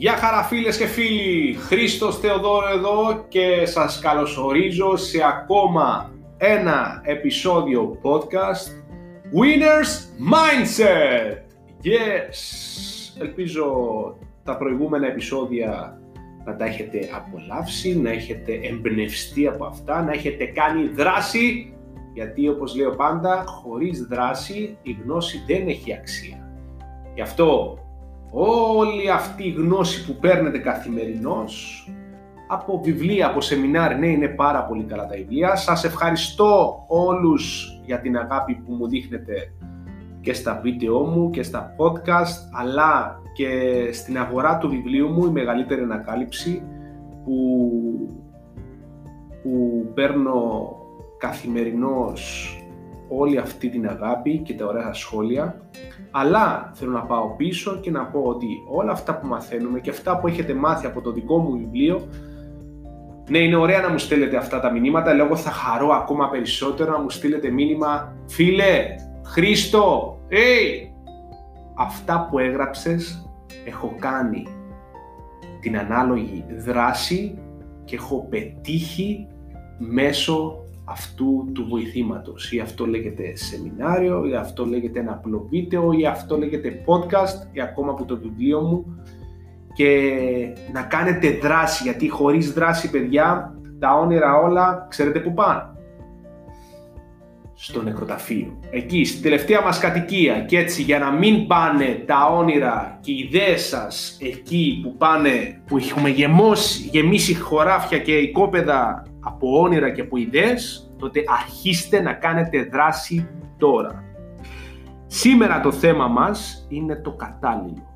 Γεια χαρά φίλες και φίλοι, Χρήστος Θεοδόρο εδώ και σας καλωσορίζω σε ακόμα ένα επεισόδιο podcast Winners Mindset! Yes! Ελπίζω τα προηγούμενα επεισόδια να τα έχετε απολαύσει, να έχετε εμπνευστεί από αυτά, να έχετε κάνει δράση γιατί όπως λέω πάντα, χωρίς δράση η γνώση δεν έχει αξία. Γι' αυτό όλη αυτή η γνώση που παίρνετε καθημερινώς από βιβλία, από σεμινάρια, ναι είναι πάρα πολύ καλά τα βιβλία. Σας ευχαριστώ όλους για την αγάπη που μου δείχνετε και στα βίντεο μου και στα podcast αλλά και στην αγορά του βιβλίου μου η μεγαλύτερη ανακάλυψη που, που παίρνω καθημερινώς όλη αυτή την αγάπη και τα ωραία σχόλια αλλά θέλω να πάω πίσω και να πω ότι όλα αυτά που μαθαίνουμε και αυτά που έχετε μάθει από το δικό μου βιβλίο ναι, είναι ωραία να μου στέλνετε αυτά τα μηνύματα, αλλά εγώ θα χαρώ ακόμα περισσότερο να μου στείλετε μήνυμα «Φίλε, Χρήστο, hey! αυτά που έγραψες έχω κάνει την ανάλογη δράση και έχω πετύχει μέσω αυτού του βοηθήματος. Ή αυτό λέγεται σεμινάριο ή αυτό λέγεται ένα απλό βίντεο ή αυτό λέγεται podcast ή ακόμα από το βιβλίο μου. Και να κάνετε δράση γιατί χωρίς δράση παιδιά τα όνειρα όλα ξέρετε που πάνε. Στο νεκροταφείο. Εκεί, στην τελευταία μας κατοικία. Και έτσι για να μην πάνε τα όνειρα και οι ιδέες σας εκεί που πάνε, που έχουμε γεμώσει, γεμίσει χωράφια και οικόπεδα από όνειρα και από ιδέες, τότε αρχίστε να κάνετε δράση τώρα. Σήμερα το θέμα μας είναι το κατάλληλο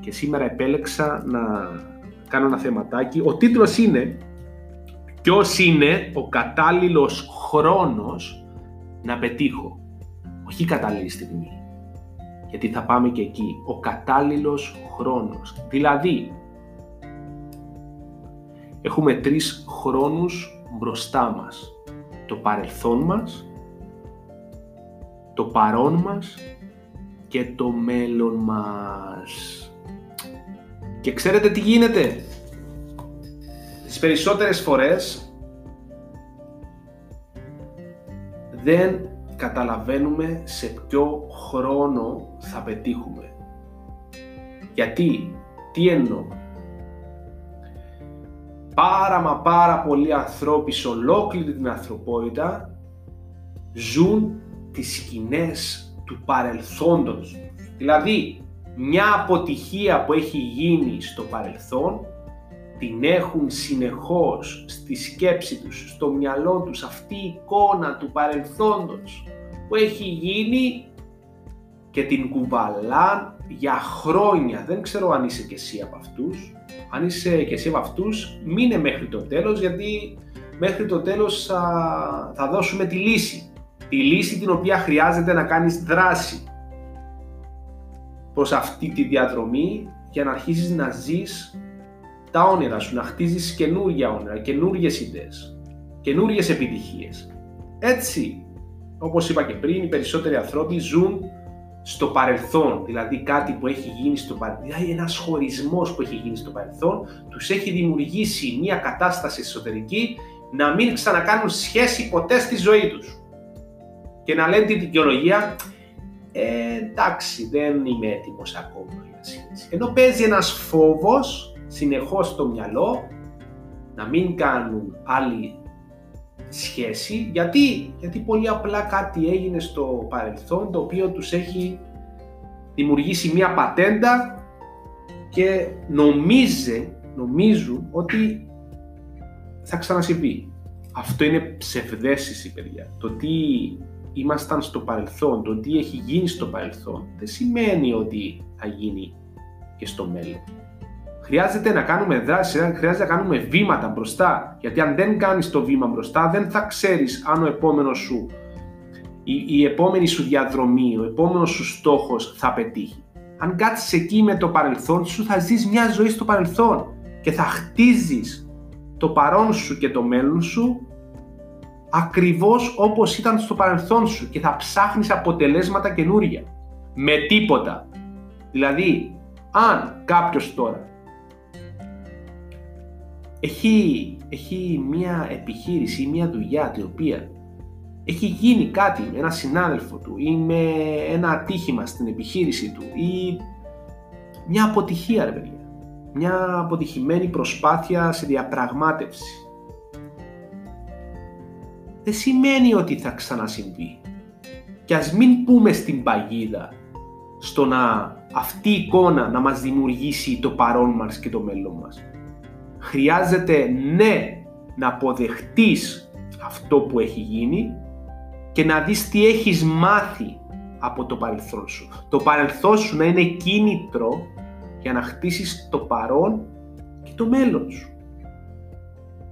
και σήμερα επέλεξα να κάνω ένα θεματάκι. Ο τίτλος είναι «Ποιος είναι ο κατάλληλος χρόνος να πετύχω» όχι η κατάλληλη στιγμή γιατί θα πάμε και εκεί. Ο κατάλληλος χρόνος. Δηλαδή, έχουμε τρεις χρόνους μπροστά μας. Το παρελθόν μας, το παρόν μας και το μέλλον μας. Και ξέρετε τι γίνεται; Τις περισσότερες φορές δεν καταλαβαίνουμε σε ποιο χρόνο θα πετύχουμε. Γιατί, τι εννοώ, πάρα μα πάρα πολλοί ανθρώποι σε ολόκληρη την ανθρωπότητα ζουν τις σκηνές του παρελθόντος. Δηλαδή, μια αποτυχία που έχει γίνει στο παρελθόν την έχουν συνεχώς στη σκέψη τους, στο μυαλό τους αυτή η εικόνα του παρελθόντος που έχει γίνει και την κουβαλάν για χρόνια. Δεν ξέρω αν είσαι και εσύ από αυτούς. Αν είσαι και εσύ από αυτούς, μείνε μέχρι το τέλος γιατί μέχρι το τέλος θα, θα δώσουμε τη λύση. Τη λύση την οποία χρειάζεται να κάνεις δράση προς αυτή τη διαδρομή για να αρχίσεις να ζεις τα όνειρα σου, να χτίζεις καινούργια όνειρα, καινούργιες ιδέες, καινούργιες επιτυχίες. Έτσι, όπως είπα και πριν, οι περισσότεροι άνθρωποι ζουν στο παρελθόν, δηλαδή κάτι που έχει γίνει στο παρελθόν, δηλαδή ένας χωρισμός που έχει γίνει στο παρελθόν, τους έχει δημιουργήσει μια κατάσταση εσωτερική να μην ξανακάνουν σχέση ποτέ στη ζωή τους. Και να λένε την δικαιολογία, ε, εντάξει, δεν είμαι έτοιμος ακόμα για σχέση. Ενώ παίζει ένας φόβος συνεχώς στο μυαλό να μην κάνουν άλλη σχέση. Γιατί, γιατί πολύ απλά κάτι έγινε στο παρελθόν το οποίο τους έχει δημιουργήσει μία πατέντα και νομίζε, νομίζουν ότι θα ξανασυμβεί. Αυτό είναι ψευδέστηση, παιδιά. Το τι ήμασταν στο παρελθόν, το τι έχει γίνει στο παρελθόν, δεν σημαίνει ότι θα γίνει και στο μέλλον. Χρειάζεται να κάνουμε δράση, χρειάζεται να κάνουμε βήματα μπροστά. Γιατί αν δεν κάνεις το βήμα μπροστά, δεν θα ξέρεις αν ο επόμενος σου, η, η επόμενη σου διαδρομή, ο επόμενος σου στόχος θα πετύχει. Αν κάτσεις εκεί με το παρελθόν σου, θα ζεις μια ζωή στο παρελθόν και θα χτίζεις το παρόν σου και το μέλλον σου ακριβώς όπως ήταν στο παρελθόν σου και θα ψάχνεις αποτελέσματα καινούρια. Με τίποτα. Δηλαδή, αν κάποιος τώρα έχει, έχει μια επιχείρηση ή μια δουλειά τη οποία έχει γίνει κάτι με ένα συνάδελφο του ή με ένα ατύχημα στην επιχείρηση του ή μια αποτυχία ρε παιδιά. Μια αποτυχημένη προσπάθεια σε διαπραγμάτευση. Δεν σημαίνει ότι θα ξανασυμβεί. Και ας μην πούμε στην παγίδα στο να αυτή η εικόνα να μας δημιουργήσει το παρόν μας και το μέλλον μας. Χρειάζεται ναι να αποδεχτείς αυτό που έχει γίνει και να δεις τι έχεις μάθει από το παρελθόν σου. Το παρελθόν σου να είναι κίνητρο για να χτίσεις το παρόν και το μέλλον σου.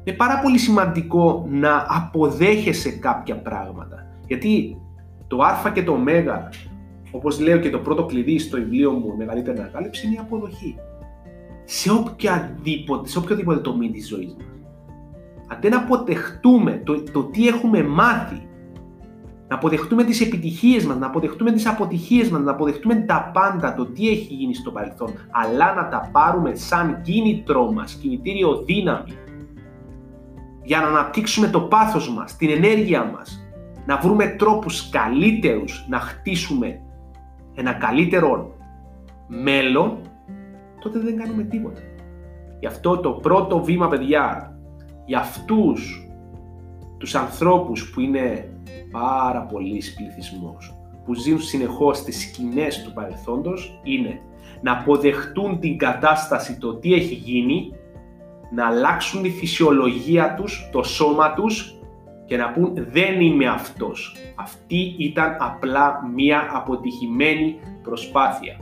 Είναι πάρα πολύ σημαντικό να αποδέχεσαι κάποια πράγματα. Γιατί το α και το ω, όπως λέω και το πρώτο κλειδί στο βιβλίο μου «Μεγαλύτερη ανακάλυψη» είναι η αποδοχή. Σε, οποιαδήποτε, σε οποιοδήποτε τομεί της ζωής μας. Αντί να αποδεχτούμε το, το τι έχουμε μάθει να αποδεχτούμε τις επιτυχίες μας, να αποδεχτούμε τις αποτυχίες μας, να αποδεχτούμε τα πάντα, το τι έχει γίνει στο παρελθόν, αλλά να τα πάρουμε σαν κίνητρό μας, κινητήριο δύναμη, για να αναπτύξουμε το πάθος μας, την ενέργεια μας, να βρούμε τρόπους καλύτερους να χτίσουμε ένα καλύτερο μέλλον, τότε δεν κάνουμε τίποτα. Γι' αυτό το πρώτο βήμα, παιδιά, για αυτούς τους ανθρώπους που είναι πάρα πολύ πληθυσμό που ζουν συνεχώς στις σκηνές του παρελθόντος είναι να αποδεχτούν την κατάσταση το τι έχει γίνει, να αλλάξουν τη φυσιολογία τους, το σώμα τους και να πούν δεν είμαι αυτός. Αυτή ήταν απλά μία αποτυχημένη προσπάθεια.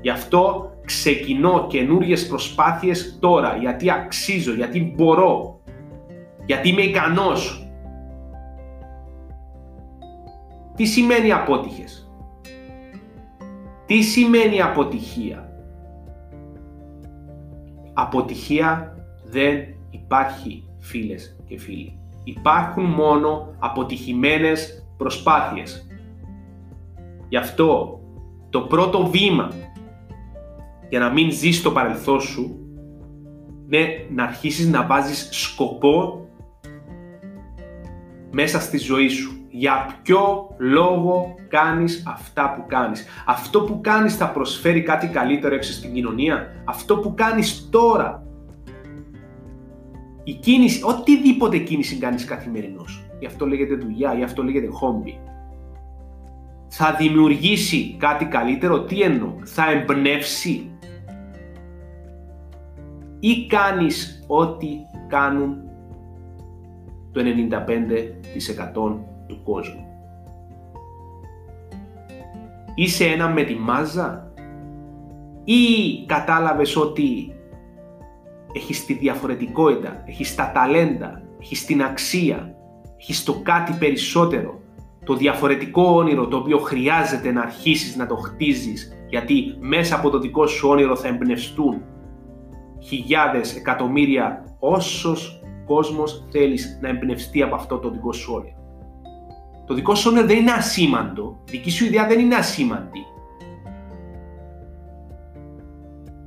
Γι' αυτό ξεκινώ καινούριε προσπάθειες τώρα, γιατί αξίζω, γιατί μπορώ, γιατί είμαι ικανός, Τι σημαίνει απότυχες; Τι σημαίνει αποτυχία; Αποτυχία δεν υπάρχει φίλες και φίλοι. Υπάρχουν μόνο αποτυχημένες προσπάθειες. Γι' αυτό το πρώτο βήμα για να μην ζεις το παρελθόν σου είναι να αρχίσεις να βάζεις σκοπό μέσα στη ζωή σου για ποιο λόγο κάνεις αυτά που κάνεις. Αυτό που κάνεις θα προσφέρει κάτι καλύτερο έξω στην κοινωνία. Αυτό που κάνεις τώρα. Η κίνηση, οτιδήποτε κίνηση κάνεις καθημερινώς. Γι' αυτό λέγεται δουλειά, γι' αυτό λέγεται χόμπι. Θα δημιουργήσει κάτι καλύτερο, τι εννοώ, θα εμπνεύσει ή κάνεις ό,τι κάνουν το 95% του κόσμου. Είσαι ένα με τη μάζα ή κατάλαβες ότι έχεις τη διαφορετικότητα, έχεις τα ταλέντα, έχεις την αξία, έχεις το κάτι περισσότερο, το διαφορετικό όνειρο το οποίο χρειάζεται να αρχίσεις να το χτίζεις γιατί μέσα από το δικό σου όνειρο θα εμπνευστούν χιλιάδες, εκατομμύρια, όσος κόσμος θέλεις να εμπνευστεί από αυτό το δικό σου όνειρο. Το δικό σου όνειρο δεν είναι ασήμαντο. Η δική σου ιδέα δεν είναι ασήμαντη.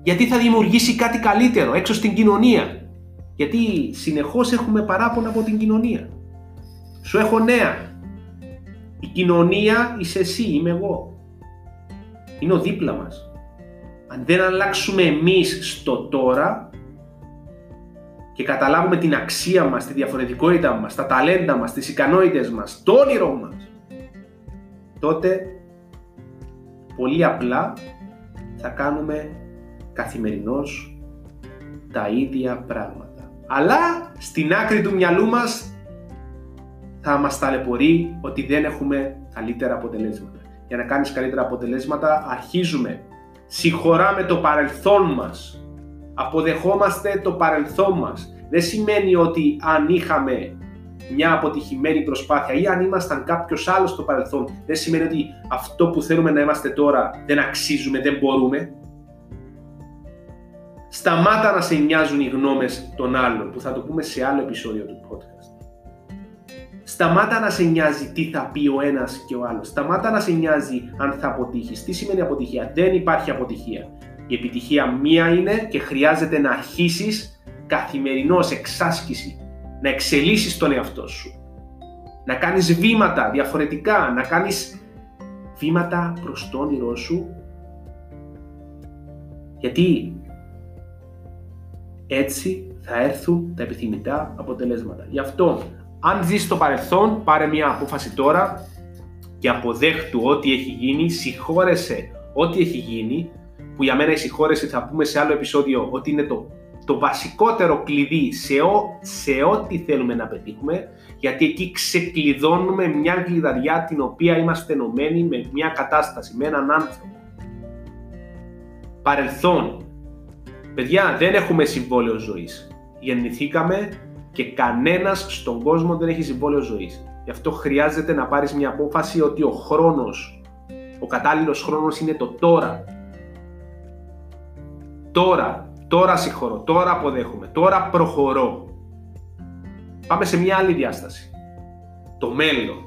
Γιατί θα δημιουργήσει κάτι καλύτερο έξω στην κοινωνία. Γιατί συνεχώς έχουμε παράπονα από την κοινωνία. Σου έχω νέα. Η κοινωνία είσαι εσύ, είμαι εγώ. Είναι ο δίπλα μας. Αν δεν αλλάξουμε εμείς στο τώρα, και καταλάβουμε την αξία μας, τη διαφορετικότητα μας, τα ταλέντα μας, τις ικανότητες μας, το όνειρό μας, τότε πολύ απλά θα κάνουμε καθημερινώς τα ίδια πράγματα. Αλλά στην άκρη του μυαλού μας θα μας ταλαιπωρεί ότι δεν έχουμε καλύτερα αποτελέσματα. Για να κάνεις καλύτερα αποτελέσματα αρχίζουμε, συγχωράμε το παρελθόν μας, αποδεχόμαστε το παρελθόν μας. Δεν σημαίνει ότι αν είχαμε μια αποτυχημένη προσπάθεια ή αν ήμασταν κάποιος άλλος στο παρελθόν, δεν σημαίνει ότι αυτό που θέλουμε να είμαστε τώρα δεν αξίζουμε, δεν μπορούμε. Σταμάτα να σε νοιάζουν οι γνώμες των άλλων, που θα το πούμε σε άλλο επεισόδιο του podcast. Σταμάτα να σε νοιάζει τι θα πει ο ένας και ο άλλος. Σταμάτα να σε νοιάζει αν θα αποτύχεις. Τι σημαίνει αποτυχία; Δεν υπάρχει αποτυχία. Η επιτυχία μία είναι και χρειάζεται να αρχίσεις καθημερινώς εξάσκηση, να εξελίσσεις τον εαυτό σου, να κάνεις βήματα διαφορετικά, να κάνεις βήματα προς το όνειρό σου, γιατί έτσι θα έρθουν τα επιθυμητά αποτελέσματα. Γι' αυτό, αν ζεις στο παρελθόν, πάρε μια απόφαση τώρα και αποδέχτου ό,τι έχει γίνει, συγχώρεσε ό,τι έχει γίνει, που για μένα η συγχώρεση θα πούμε σε άλλο επεισόδιο ότι είναι το, το βασικότερο κλειδί σε, σε ό,τι θέλουμε να πετύχουμε, γιατί εκεί ξεκλειδώνουμε μια κλειδαριά την οποία είμαστε ενωμένοι με μια κατάσταση, με έναν άνθρωπο. Παρελθόν. Παιδιά, δεν έχουμε συμβόλαιο ζωής. Γεννηθήκαμε και κανένας στον κόσμο δεν έχει συμβόλαιο ζωής. Γι' αυτό χρειάζεται να πάρεις μια απόφαση ότι ο χρόνος, ο κατάλληλος χρόνος είναι το τώρα. Τώρα, τώρα συγχωρώ, τώρα αποδέχομαι, τώρα προχωρώ. Πάμε σε μια άλλη διάσταση. Το μέλλον.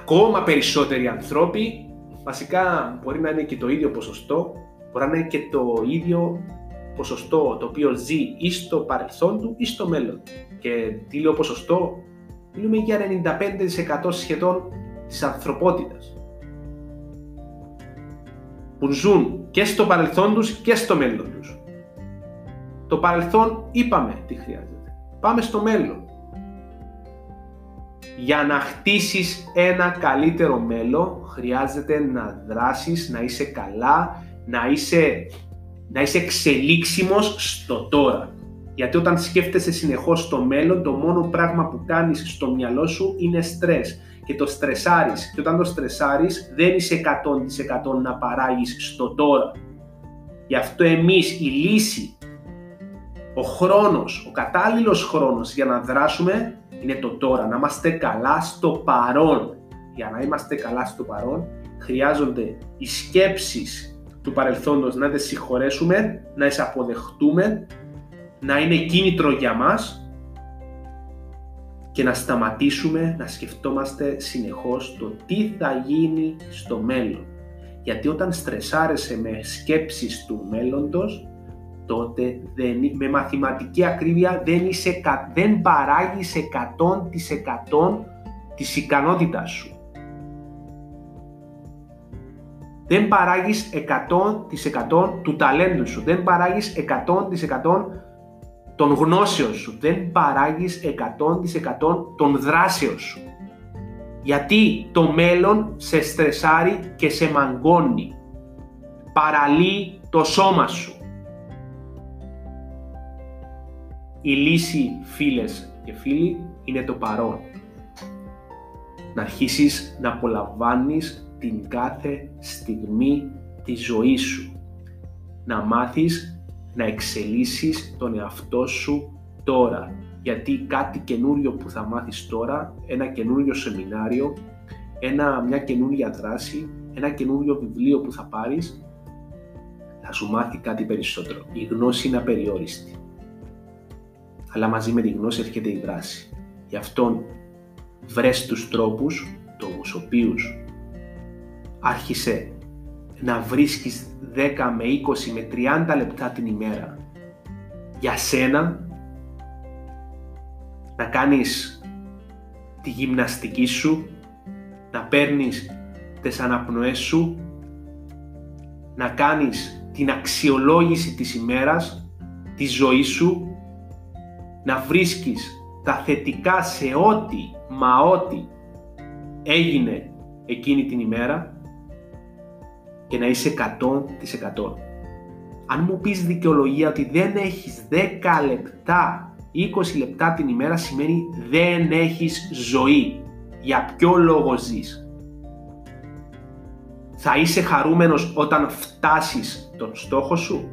Ακόμα περισσότεροι ανθρώποι, βασικά μπορεί να είναι και το ίδιο ποσοστό, μπορεί να είναι και το ίδιο ποσοστό το οποίο ζει ή στο παρελθόν του ή στο μέλλον. Και τι λέω ποσοστό, μιλούμε για 95% σχεδόν της ανθρωπότητας που ζουν και στο παρελθόν τους και στο μέλλον τους. Το παρελθόν είπαμε τι χρειάζεται. Πάμε στο μέλλον. Για να χτίσεις ένα καλύτερο μέλλον χρειάζεται να δράσεις, να είσαι καλά, να είσαι, να είσαι εξελίξιμος στο τώρα. Γιατί όταν σκέφτεσαι συνεχώς το μέλλον, το μόνο πράγμα που κάνεις στο μυαλό σου είναι στρες και το στρεσάρεις. Και όταν το στρεσάρεις δεν είσαι 100% να παράγεις στο τώρα. Γι' αυτό εμείς η λύση, ο χρόνος, ο κατάλληλος χρόνος για να δράσουμε είναι το τώρα. Να είμαστε καλά στο παρόν. Για να είμαστε καλά στο παρόν χρειάζονται οι σκέψεις του παρελθόντος να τις συγχωρέσουμε, να τις αποδεχτούμε, να είναι κίνητρο για μας και να σταματήσουμε να σκεφτόμαστε συνεχώς το τι θα γίνει στο μέλλον. Γιατί όταν στρεσάρεσαι με σκέψεις του μέλλοντος, τότε δεν, με μαθηματική ακρίβεια δεν, είσαι, δεν παράγεις 100% της ικανότητας σου. Δεν παράγεις 100% του ταλέντου σου. Δεν παράγεις 100% των γνώσεων σου. Δεν παράγεις 100% των δράσεων σου. Γιατί το μέλλον σε στρεσάρει και σε μαγκώνει. Παραλύει το σώμα σου. Η λύση φίλες και φίλοι είναι το παρόν. Να αρχίσεις να απολαμβάνεις την κάθε στιγμή της ζωής σου. Να μάθεις να εξελίσσεις τον εαυτό σου τώρα. Γιατί κάτι καινούριο που θα μάθεις τώρα, ένα καινούριο σεμινάριο, ένα, μια καινούρια δράση, ένα καινούριο βιβλίο που θα πάρεις, θα σου μάθει κάτι περισσότερο. Η γνώση είναι απεριόριστη. Αλλά μαζί με τη γνώση έρχεται η δράση. Γι' αυτό βρες τους τρόπους, τους οποίους άρχισε να βρίσκεις 10 με 20 με 30 λεπτά την ημέρα. Για σένα, να κάνεις τη γυμναστική σου, να παίρνεις τις αναπνοές σου, να κάνεις την αξιολόγηση της ημέρας, τη ζωή σου, να βρίσκεις τα θετικά σε ό,τι, μα ό,τι έγινε εκείνη την ημέρα και να είσαι 100%. Αν μου πεις δικαιολογία ότι δεν έχεις 10 λεπτά, 20 λεπτά την ημέρα σημαίνει δεν έχεις ζωή. Για ποιο λόγο ζεις; Θα είσαι χαρούμενος όταν φτάσεις τον στόχο σου;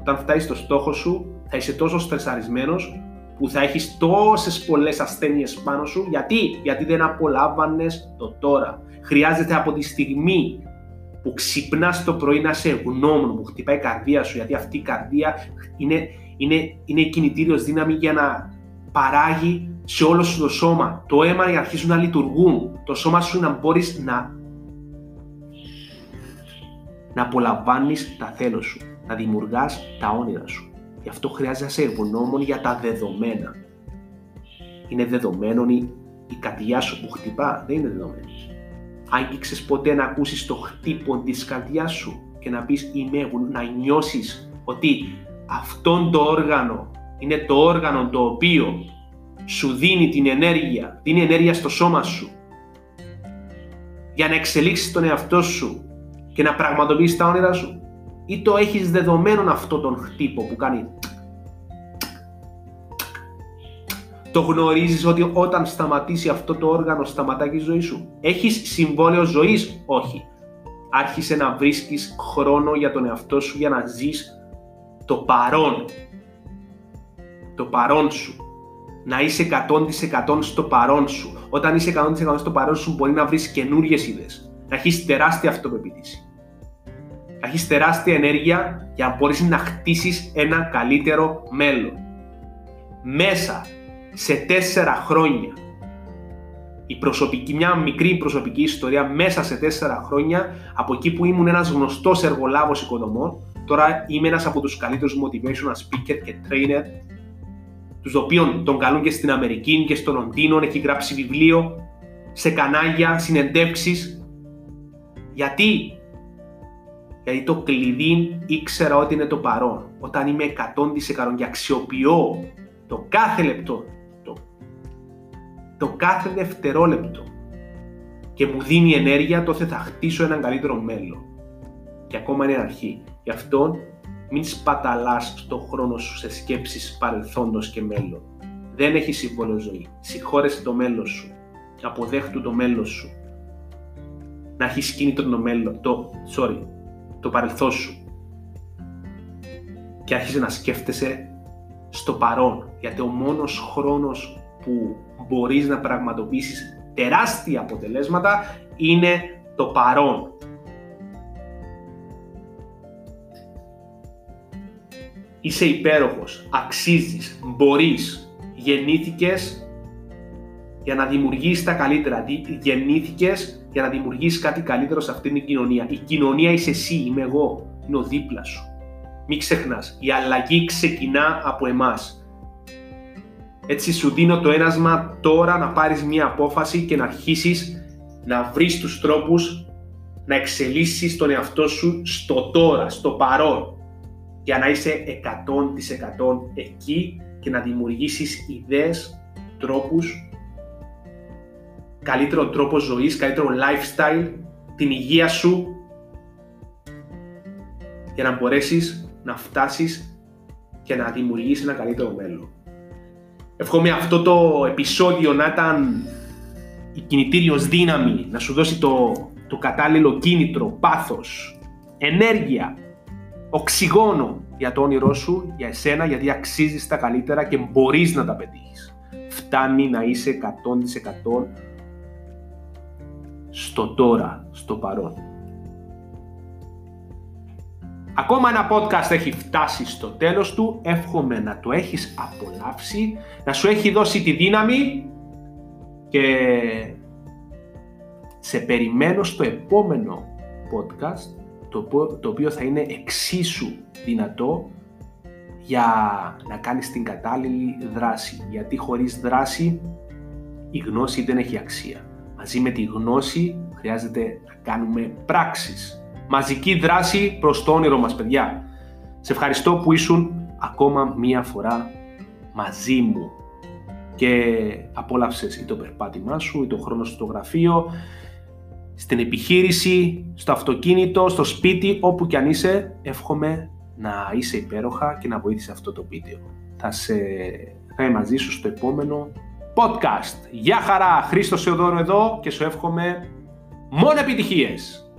Όταν φτάσεις τον στόχο σου θα είσαι τόσο στρεσαρισμένος που θα έχεις τόσες πολλές ασθένειες πάνω σου. Γιατί, Γιατί δεν απολάμβανες το τώρα. Χρειάζεται από τη στιγμή που ξυπνάς το πρωί να είσαι ευγνώμων, που χτυπάει η καρδία σου, γιατί αυτή η καρδία είναι, είναι, είναι κινητήριος δύναμη για να παράγει σε όλο σου το σώμα. Το αίμα για να αρχίσουν να λειτουργούν. Το σώμα σου να μπορείς να, να απολαμβάνεις τα θέλω σου, να δημιουργάς τα όνειρα σου. Γι' αυτό χρειάζεται να είσαι ευγνώμων για τα δεδομένα. Είναι δεδομένο η, η καρδιά σου που χτυπά, δεν είναι δεδομένο. Άγγιξες ποτέ να ακούσεις το χτύπο της καρδιάς σου και να πεις είμαι να νιώσεις ότι αυτόν το όργανο είναι το όργανο το οποίο σου δίνει την ενέργεια, δίνει ενέργεια στο σώμα σου για να εξελίξεις τον εαυτό σου και να πραγματοποιήσεις τα όνειρα σου. Ή το έχεις δεδομένο αυτό τον χτύπο που κάνει Το γνωρίζεις ότι όταν σταματήσει αυτό το όργανο σταματάει η ζωή σου. Έχεις συμβόλαιο ζωής; Όχι. Άρχισε να βρίσκεις χρόνο για τον εαυτό σου για να ζεις το παρόν. Το παρόν σου. Να είσαι 100% στο παρόν σου. Όταν είσαι 100% στο παρόν σου μπορεί να βρεις καινούριες ιδέες. Να έχεις τεράστια αυτοπεποίθηση. Να έχεις τεράστια ενέργεια για να μπορείς να χτίσεις ένα καλύτερο μέλλον. Μέσα σε τέσσερα χρόνια. Η προσωπική, μια μικρή προσωπική ιστορία μέσα σε τέσσερα χρόνια, από εκεί που ήμουν ένας γνωστός εργολάβος οικοδομών, τώρα είμαι ένας από τους καλύτερους motivational speaker και trainer, τους οποίων τον καλούν και στην Αμερική και στο Λονδίνο, έχει γράψει βιβλίο, σε κανάλια, συνεντεύξεις. Γιατί; Γιατί το κλειδί ήξερα ότι είναι το παρόν. Όταν είμαι 100% και αξιοποιώ το κάθε λεπτό το κάθε δευτερόλεπτο και μου δίνει ενέργεια, τότε θα χτίσω έναν καλύτερο μέλλον. Και ακόμα είναι αρχή. Γι' αυτό μην σπαταλάς στο χρόνο σου σε σκέψεις παρελθόντος και μέλλον. Δεν έχει σύμβολο ζωή. Συγχώρεσαι το μέλλον σου. Αποδέχτου το μέλλον σου. Να έχεις κίνητρο το μέλλον, το, sorry, το παρελθόν σου. Και άρχισε να σκέφτεσαι στο παρόν. Γιατί ο μόνος χρόνος που μπορείς να πραγματοποιήσεις τεράστια αποτελέσματα είναι το παρόν. Είσαι υπέροχος, αξίζεις, μπορείς, γεννήθηκες για να δημιουργήσεις τα καλύτερα. Γεννήθηκες για να δημιουργήσεις κάτι καλύτερο σε αυτήν την κοινωνία. Η κοινωνία είσαι εσύ, είμαι εγώ, είναι ο δίπλα σου. Μην ξεχνάς, η αλλαγή ξεκινά από εμάς. Έτσι σου δίνω το ένασμα τώρα να πάρεις μία απόφαση και να αρχίσεις να βρεις τους τρόπους να εξελίσσεις τον εαυτό σου στο τώρα, στο παρόν για να είσαι 100% εκεί και να δημιουργήσεις ιδέες, τρόπους, καλύτερο τρόπο ζωής, καλύτερο lifestyle, την υγεία σου για να μπορέσεις να φτάσεις και να δημιουργήσεις ένα καλύτερο μέλλον. Εύχομαι αυτό το επεισόδιο να ήταν η κινητήριος δύναμη, να σου δώσει το, το κατάλληλο κίνητρο, πάθος, ενέργεια, οξυγόνο για το όνειρό σου, για εσένα, γιατί αξίζεις τα καλύτερα και μπορείς να τα πετύχεις. Φτάνει να είσαι 100% στο τώρα, στο παρόν. Ακόμα ένα podcast έχει φτάσει στο τέλος του. Εύχομαι να το έχεις απολαύσει, να σου έχει δώσει τη δύναμη και σε περιμένω στο επόμενο podcast το οποίο θα είναι εξίσου δυνατό για να κάνεις την κατάλληλη δράση. Γιατί χωρίς δράση η γνώση δεν έχει αξία. Μαζί με τη γνώση χρειάζεται να κάνουμε πράξεις μαζική δράση προς το όνειρο μας, παιδιά. Σε ευχαριστώ που ήσουν ακόμα μία φορά μαζί μου και απόλαυσες ή το περπάτημά σου ή το χρόνο στο γραφείο, στην επιχείρηση, στο αυτοκίνητο, στο σπίτι, όπου κι αν είσαι, εύχομαι να είσαι υπέροχα και να βοήθησε αυτό το βίντεο. Θα, σε... θα είμαι μαζί σου στο επόμενο podcast. Γεια χαρά, Χρήστος Θεοδόρου εδώ και σου εύχομαι μόνο επιτυχίες!